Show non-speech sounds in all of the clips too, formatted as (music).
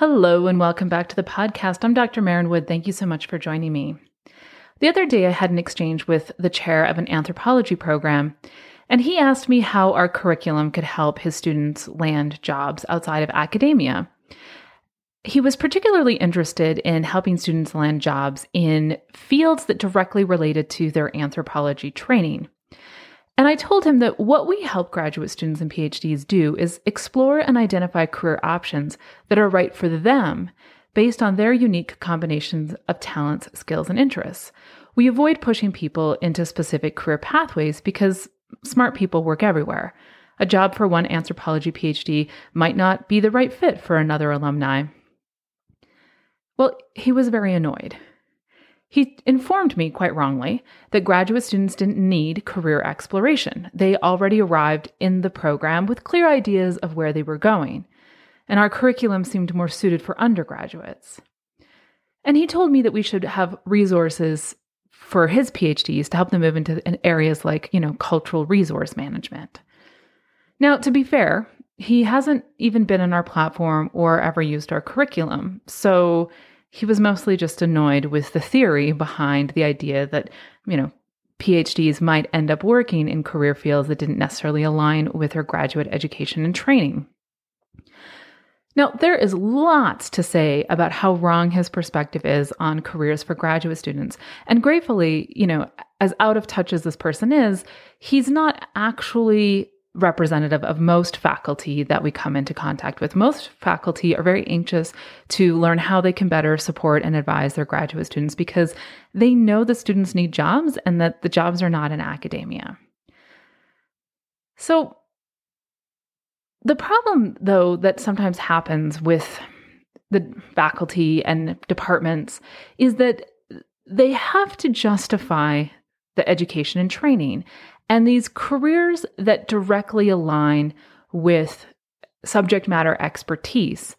Hello, and welcome back to the podcast. I'm Dr. Maren Wood. Thank you so much for joining me. The other day, I had an exchange with the chair of an anthropology program, and he asked me how our curriculum could help his students land jobs outside of academia. He was particularly interested in helping students land jobs in fields that directly related to their anthropology training. And I told him that what we help graduate students and PhDs do is explore and identify career options that are right for them based on their unique combinations of talents, skills, and interests. We avoid pushing people into specific career pathways because smart people work everywhere. A job for one anthropology PhD might not be the right fit for another alumni. Well, he was very annoyed. He informed me, quite wrongly, that graduate students didn't need career exploration. They already arrived in the program with clear ideas of where they were going, and our curriculum seemed more suited for undergraduates. And he told me that we should have resources for his PhDs to help them move into areas like, you know, cultural resource management. Now, to be fair, he hasn't even been in our platform or ever used our curriculum. So he was mostly just annoyed with the theory behind the idea that, you know, PhDs might end up working in career fields that didn't necessarily align with their graduate education and training. Now, there is lots to say about how wrong his perspective is on careers for graduate students. And gratefully, you know, as out of touch as this person is, he's not actually representative of most faculty that we come into contact with. Most faculty are very anxious to learn how they can better support and advise their graduate students because they know the students need jobs and that the jobs are not in academia. So, the problem, though, that sometimes happens with the faculty and departments is that they have to justify the education and training. And these careers that directly align with subject matter expertise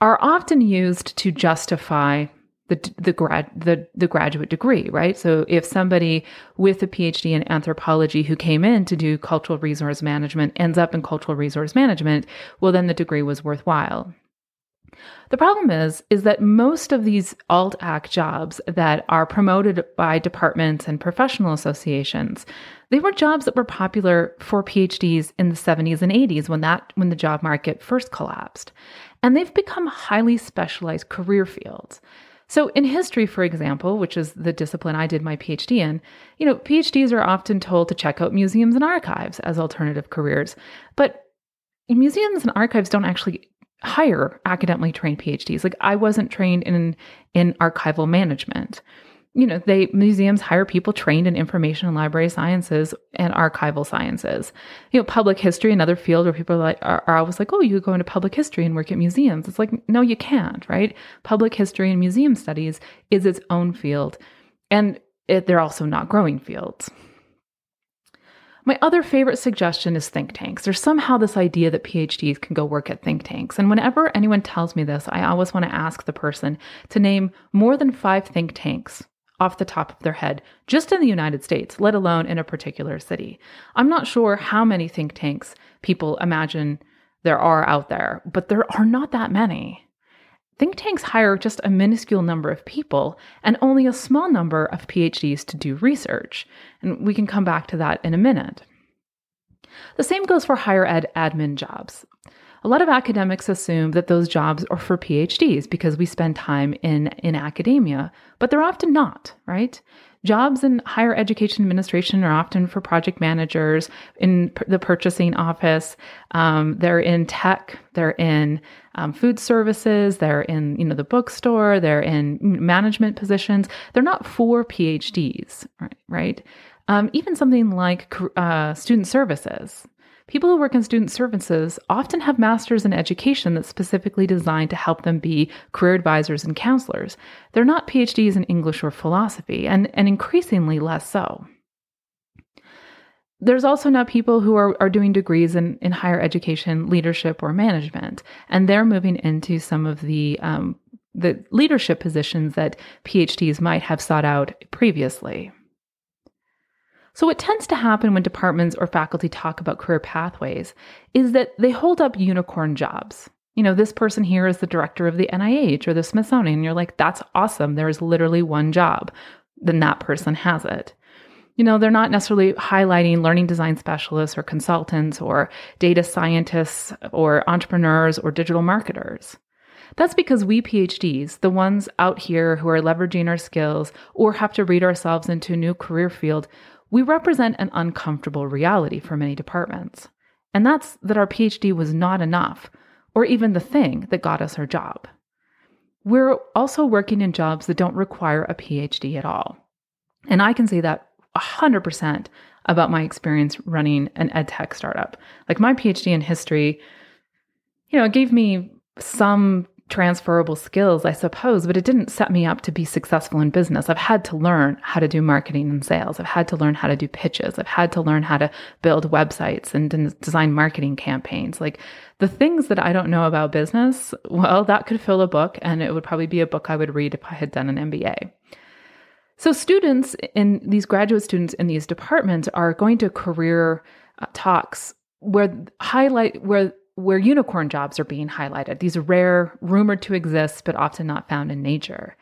are often used to justify the the grad the the graduate degree, right? So if somebody with a PhD in anthropology who came in to do cultural resource management ends up in cultural resource management, well then the degree was worthwhile. The problem is is that most of these alt ac jobs that are promoted by departments and professional associations, they were jobs that were popular for PhDs in the 70s and 80s when that when the job market first collapsed. And they've become highly specialized career fields. So, in history, for example, which is the discipline I did my PhD in, you know, PhDs are often told to check out museums and archives as alternative careers. But museums and archives don't actually hire academically trained PhDs. Like I wasn't trained in in archival management you know, they museums hire people trained in information and library sciences and archival sciences. You know, public history, another field where people are, like, are, are always like, oh, you go into public history and work at museums. It's like, no, you can't, right? Public history and museum studies is its own field, and it, they're also not growing fields. My other favorite suggestion is think tanks. There's somehow this idea that PhDs can go work at think tanks. And whenever anyone tells me this, I always want to ask the person to name more than five think tanks off the top of their head, just in the United States, let alone in a particular city. I'm not sure how many think tanks people imagine there are out there, but there are not that many. Think tanks hire just a minuscule number of people and only a small number of PhDs to do research. And we can come back to that in a minute. The same goes for higher ed admin jobs. A lot of academics assume that those jobs are for PhDs because we spend time in, in academia, but they're often not, right? Jobs in higher education administration are often for project managers in the purchasing office. Um, they're in tech. They're in um, food services. They're in you know the bookstore. They're in management positions. They're not for PhDs, right? right? Um, even something like uh, student services People who work in student services often have masters in education that's specifically designed to help them be career advisors and counselors. They're not PhDs in English or philosophy, and, and increasingly less so. There's also now people who are, are doing degrees in, in higher education, leadership, or management, and they're moving into some of the um, the leadership positions that PhDs might have sought out previously. So, what tends to happen when departments or faculty talk about career pathways is that they hold up unicorn jobs. You know, this person here is the director of the NIH or the Smithsonian. And you're like, that's awesome. There is literally one job. Then that person has it. You know, they're not necessarily highlighting learning design specialists or consultants or data scientists or entrepreneurs or digital marketers. That's because we PhDs, the ones out here who are leveraging our skills or have to read ourselves into a new career field, we represent an uncomfortable reality for many departments. And that's that our PhD was not enough, or even the thing that got us our job. We're also working in jobs that don't require a PhD at all. And I can say that 100% about my experience running an ed tech startup. Like my PhD in history, you know, it gave me some transferable skills, I suppose, but it didn't set me up to be successful in business. I've had to learn how to do marketing and sales. I've had to learn how to do pitches. I've had to learn how to build websites and design marketing campaigns. Like the things that I don't know about business, well, that could fill a book and it would probably be a book I would read if I had done an MBA. So, students in these graduate students in these departments are going to career uh, talks where highlight where where unicorn jobs are being highlighted. These are rare, rumored to exist, but often not found in nature.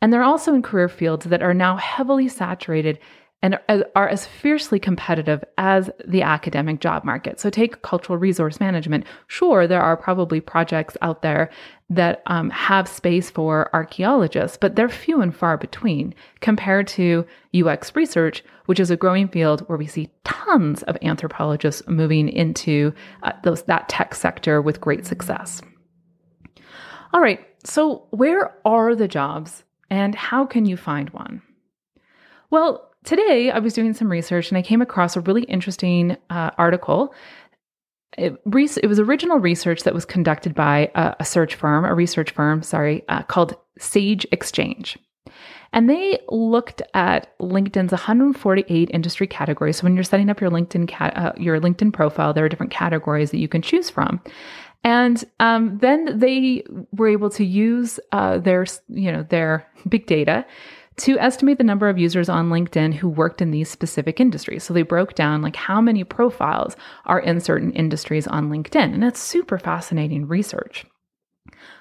And they're also in career fields that are now heavily saturated and are as fiercely competitive as the academic job market. So, take cultural resource management. Sure, there are probably projects out there that um, have space for archaeologists, but they're few and far between compared to UX research, which is a growing field where we see tons of anthropologists moving into uh, those, that tech sector with great success. All right, so where are the jobs and how can you find one? Well, today I was doing some research and I came across a really interesting uh, article. It, it, was original research that was conducted by a, a search firm, a research firm, sorry, uh, called Sage Exchange. And they looked at LinkedIn's 148 industry categories. So when you're setting up your LinkedIn uh, your LinkedIn profile, there are different categories that you can choose from. And um, then they were able to use uh, their, you know, their big data to estimate the number of users on LinkedIn who worked in these specific industries. So they broke down like how many profiles are in certain industries on LinkedIn. And it's super fascinating research.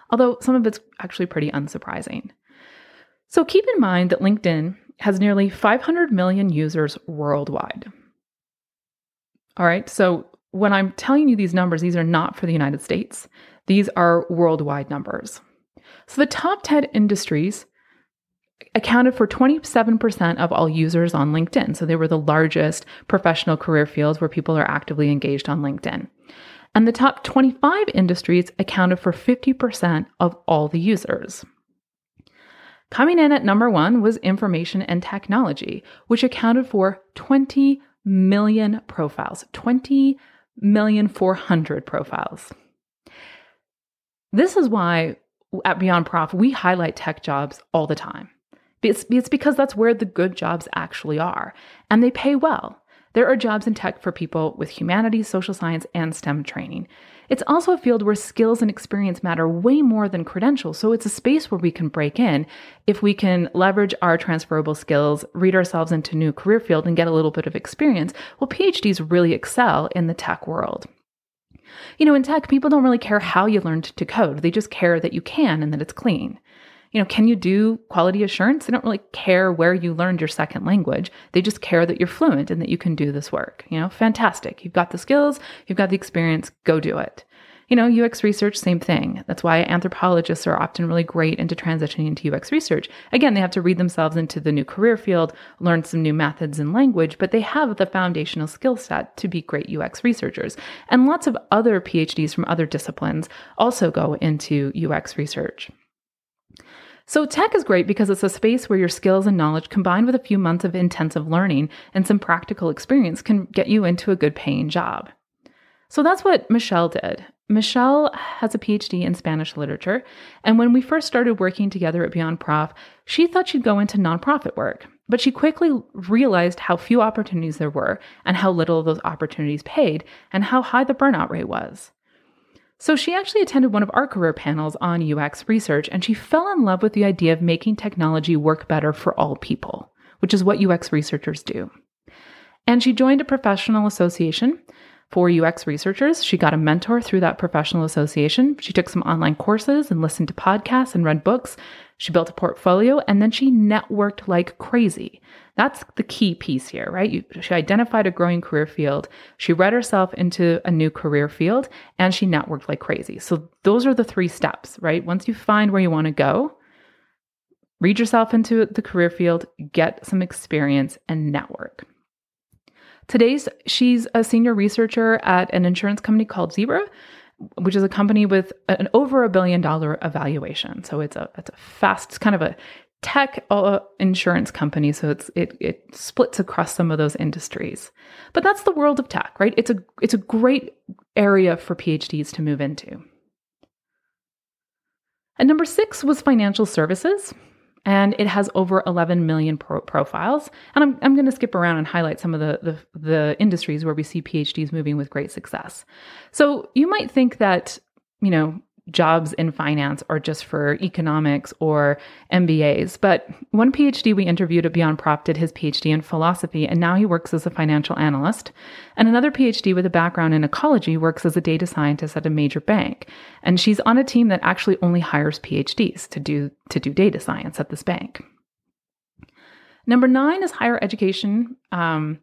Although some of it's actually pretty unsurprising. So keep in mind that LinkedIn has nearly 500 million users worldwide. All right, so when I'm telling you these numbers, these are not for the United States, these are worldwide numbers. So the top 10 industries accounted for 27% of all users on LinkedIn. So they were the largest professional career fields where people are actively engaged on LinkedIn. And the top 25 industries accounted for 50% of all the users. Coming in at number one was information and technology, which accounted for 20 million profiles, 20 million 400 profiles. This is why at Beyond Prof, we highlight tech jobs all the time. It's, it's because that's where the good jobs actually are, and they pay well. There are jobs in tech for people with humanities, social science, and STEM training. It's also a field where skills and experience matter way more than credentials, so it's a space where we can break in if we can leverage our transferable skills, read ourselves into a new career field, and get a little bit of experience. Well, PhDs really excel in the tech world. You know, in tech, people don't really care how you learned to code, they just care that you can and that it's clean. You know, can you do quality assurance? They don't really care where you learned your second language. They just care that you're fluent and that you can do this work. You know, fantastic. You've got the skills, you've got the experience, go do it. You know, UX research, same thing. That's why anthropologists are often really great into transitioning into UX research. Again, they have to read themselves into the new career field, learn some new methods and language, but they have the foundational skill set to be great UX researchers. And lots of other PhDs from other disciplines also go into UX research. So, tech is great because it's a space where your skills and knowledge combined with a few months of intensive learning and some practical experience can get you into a good paying job. So that's what Michelle did. Michelle has a PhD in Spanish literature, and when we first started working together at Beyond Prof, she thought she'd go into nonprofit work. But she quickly realized how few opportunities there were, and how little those opportunities paid, and how high the burnout rate was. So she actually attended one of our career panels on UX research, and she fell in love with the idea of making technology work better for all people, which is what UX researchers do. And she joined a professional association for UX researchers. She got a mentor through that professional association. She took some online courses and listened to podcasts and read books. She built a portfolio and then she networked like crazy. That's the key piece here, right? You, she identified a growing career field. She read herself into a new career field and she networked like crazy. So those are the three steps, right? Once you find where you want to go, read yourself into the career field, get some experience and network. Today's she's a senior researcher at an insurance company called Zebra, which is a company with an over a billion dollar evaluation. So it's a it's a fast kind of a tech uh, insurance company. So it's it it splits across some of those industries. But that's the world of tech right? It's a it's a great area for phds to move into. And number 6 was financial services and it has over 11 million pro- profiles. And I'm, I'm going to skip around and highlight some of the, the, the industries where we see PhDs moving with great success. So you might think that, you know, jobs in finance or just for economics or MBAs. But one PhD we interviewed at Beyond Prof did his PhD in philosophy, and now he works as a financial analyst. And another PhD with a background in ecology works as a data scientist at a major bank. And she's on a team that actually only hires PhDs to do, to do data science at this bank. Number nine is higher education. Um,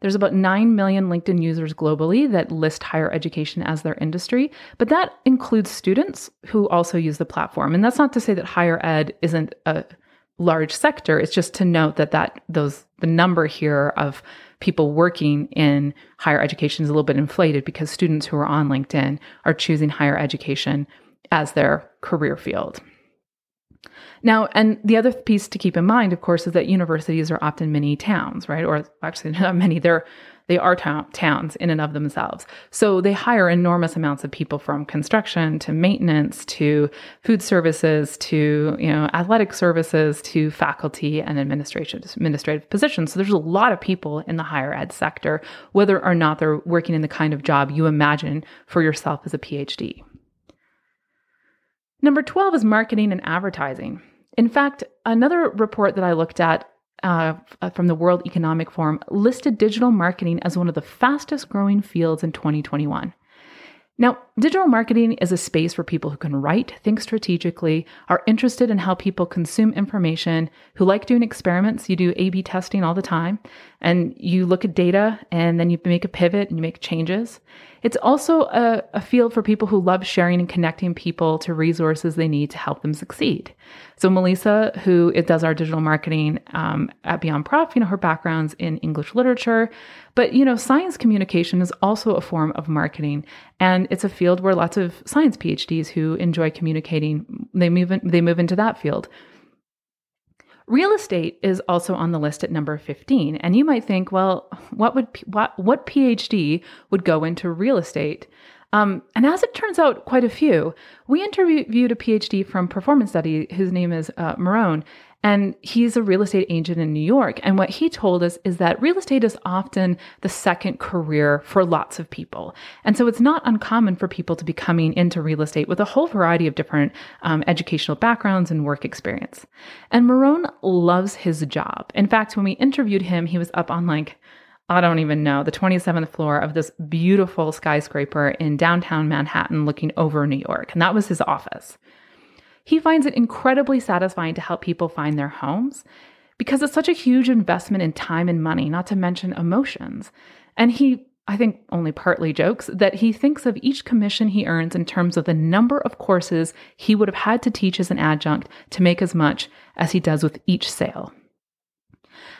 there's about 9 million LinkedIn users globally that list higher education as their industry, but that includes students who also use the platform. And that's not to say that higher ed isn't a large sector. It's just to note that that those the number here of people working in higher education is a little bit inflated because students who are on LinkedIn are choosing higher education as their career field. Now, and the other piece to keep in mind, of course, is that universities are often mini towns, right? Or actually, (laughs) not many. They're they are towns in and of themselves. So they hire enormous amounts of people from construction to maintenance to food services to you know athletic services to faculty and administration administrative positions. So there's a lot of people in the higher ed sector, whether or not they're working in the kind of job you imagine for yourself as a PhD. Number 12 is marketing and advertising. In fact, another report that I looked at uh, from the World Economic Forum listed digital marketing as one of the fastest growing fields in 2021. Now, digital marketing is a space for people who can write, think strategically, are interested in how people consume information, who like doing experiments. You do A B testing all the time, and you look at data and then you make a pivot and you make changes. It's also a, a field for people who love sharing and connecting people to resources they need to help them succeed. So Melissa, who does our digital marketing um, at Beyond Prof, you know, her background's in English literature, but you know, science communication is also a form of marketing, and it's a field where lots of science PhDs who enjoy communicating they move in, they move into that field. Real estate is also on the list at number 15. And you might think, well, what would what, what PhD would go into real estate? Um, and as it turns out, quite a few. We interviewed a PhD from performance study. His name is uh, Marone, and he's a real estate agent in New York. And what he told us is that real estate is often the second career for lots of people. And so it's not uncommon for people to be coming into real estate with a whole variety of different um, educational backgrounds and work experience. And Marone loves his job. In fact, when we interviewed him, he was up on like, I don't even know, the 27th floor of this beautiful skyscraper in downtown Manhattan looking over New York. And that was his office. He finds it incredibly satisfying to help people find their homes because it's such a huge investment in time and money, not to mention emotions. And he, I think, only partly jokes that he thinks of each commission he earns in terms of the number of courses he would have had to teach as an adjunct to make as much as he does with each sale.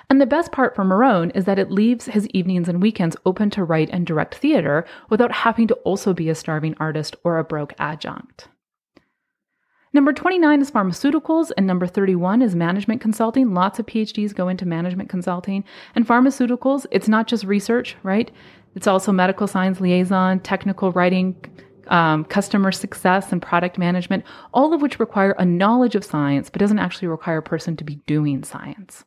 And the best part for Marone is that it leaves his evenings and weekends open to write and direct theater without having to also be a starving artist or a broke adjunct. Number 29 is pharmaceuticals, and number 31 is management consulting. Lots of PhDs go into management consulting. And pharmaceuticals, it's not just research, right? It's also medical science liaison, technical writing, um, customer success, and product management, all of which require a knowledge of science, but doesn't actually require a person to be doing science.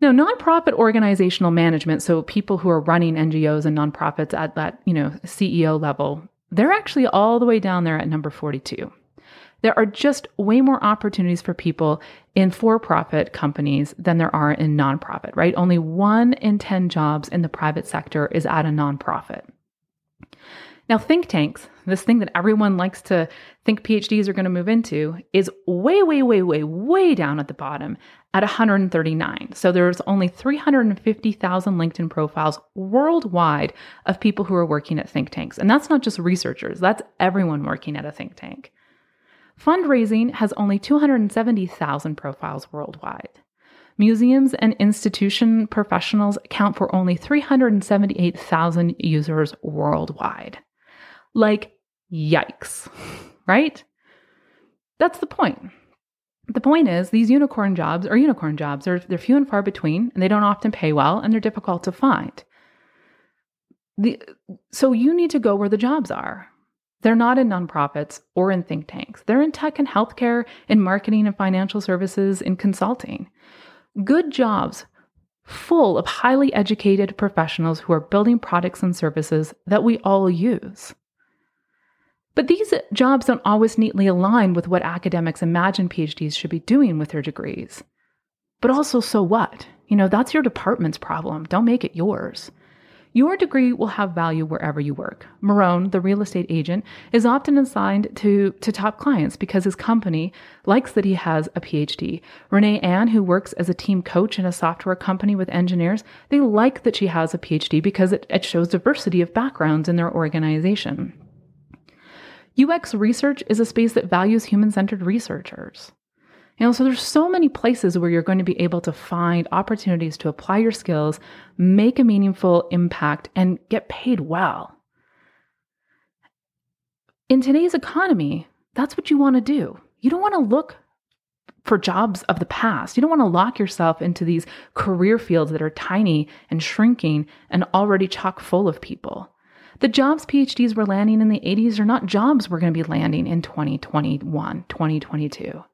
Now, nonprofit organizational management, so people who are running NGOs and nonprofits at that, you know, CEO level, they're actually all the way down there at number 42. There are just way more opportunities for people in for profit companies than there are in nonprofit, right? Only one in 10 jobs in the private sector is at a nonprofit. Now, think tanks, this thing that everyone likes to think PhDs are going to move into, is way, way, way, way, way down at the bottom at 139. So there's only 350,000 LinkedIn profiles worldwide of people who are working at think tanks. And that's not just researchers, that's everyone working at a think tank. Fundraising has only 270,000 profiles worldwide. Museums and institution professionals account for only 378,000 users worldwide. Like, yikes, (laughs) right? That's the point. The point is, these unicorn jobs are unicorn jobs. They're, they're few and far between, and they don't often pay well, and they're difficult to find. The, so you need to go where the jobs are. They're not in nonprofits or in think tanks. They're in tech and healthcare, in marketing and financial services, in consulting. Good jobs full of highly educated professionals who are building products and services that we all use. But these jobs don't always neatly align with what academics imagine PhDs should be doing with their degrees. But also, so what? You know, that's your department's problem. Don't make it yours. Your degree will have value wherever you work. Marone, the real estate agent, is often assigned to, to top clients because his company likes that he has a PhD. Renee Ann, who works as a team coach in a software company with engineers, they like that she has a PhD because it, it shows diversity of backgrounds in their organization. UX research is a space that values human centered researchers. Know, so there's so many places where you're going to be able to find opportunities to apply your skills, make a meaningful impact, and get paid well. In today's economy, that's what you want to do. You don't want to look for jobs of the past. You don't want to lock yourself into these career fields that are tiny and shrinking and already chock full of people. The jobs PhDs were landing in the 80s are not jobs we're going to be landing in 2021, 2022.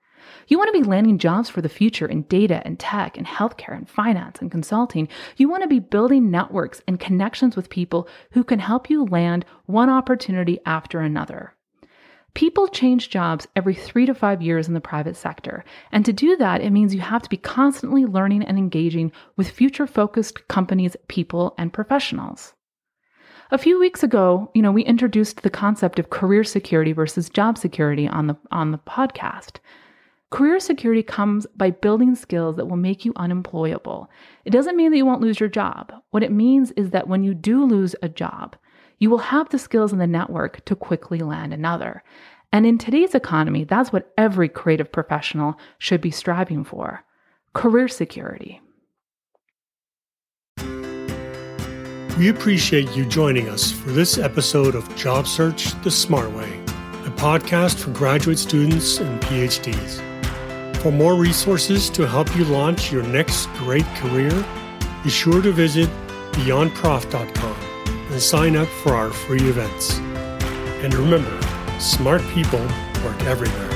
You want to be landing jobs for the future in data and tech and healthcare and finance and consulting. You want to be building networks and connections with people who can help you land one opportunity after another. People change jobs every three to five years in the private sector. And to do that, it means you have to be constantly learning and engaging with future focused companies, people, and professionals. A few weeks ago, you know, we introduced the concept of career security versus job security on the on the podcast. Career security comes by building skills that will make you unemployable. It doesn't mean that you won't lose your job. What it means is that when you do lose a job, you will have the skills and the network to quickly land another. And in today's economy, that's what every creative professional should be striving for career security. We appreciate you joining us for this episode of Job Search the Smart Way, a podcast for graduate students and PhDs. For more resources to help you launch your next great career, be sure to visit beyondprof.com and sign up for our free events. And remember, smart people work everywhere.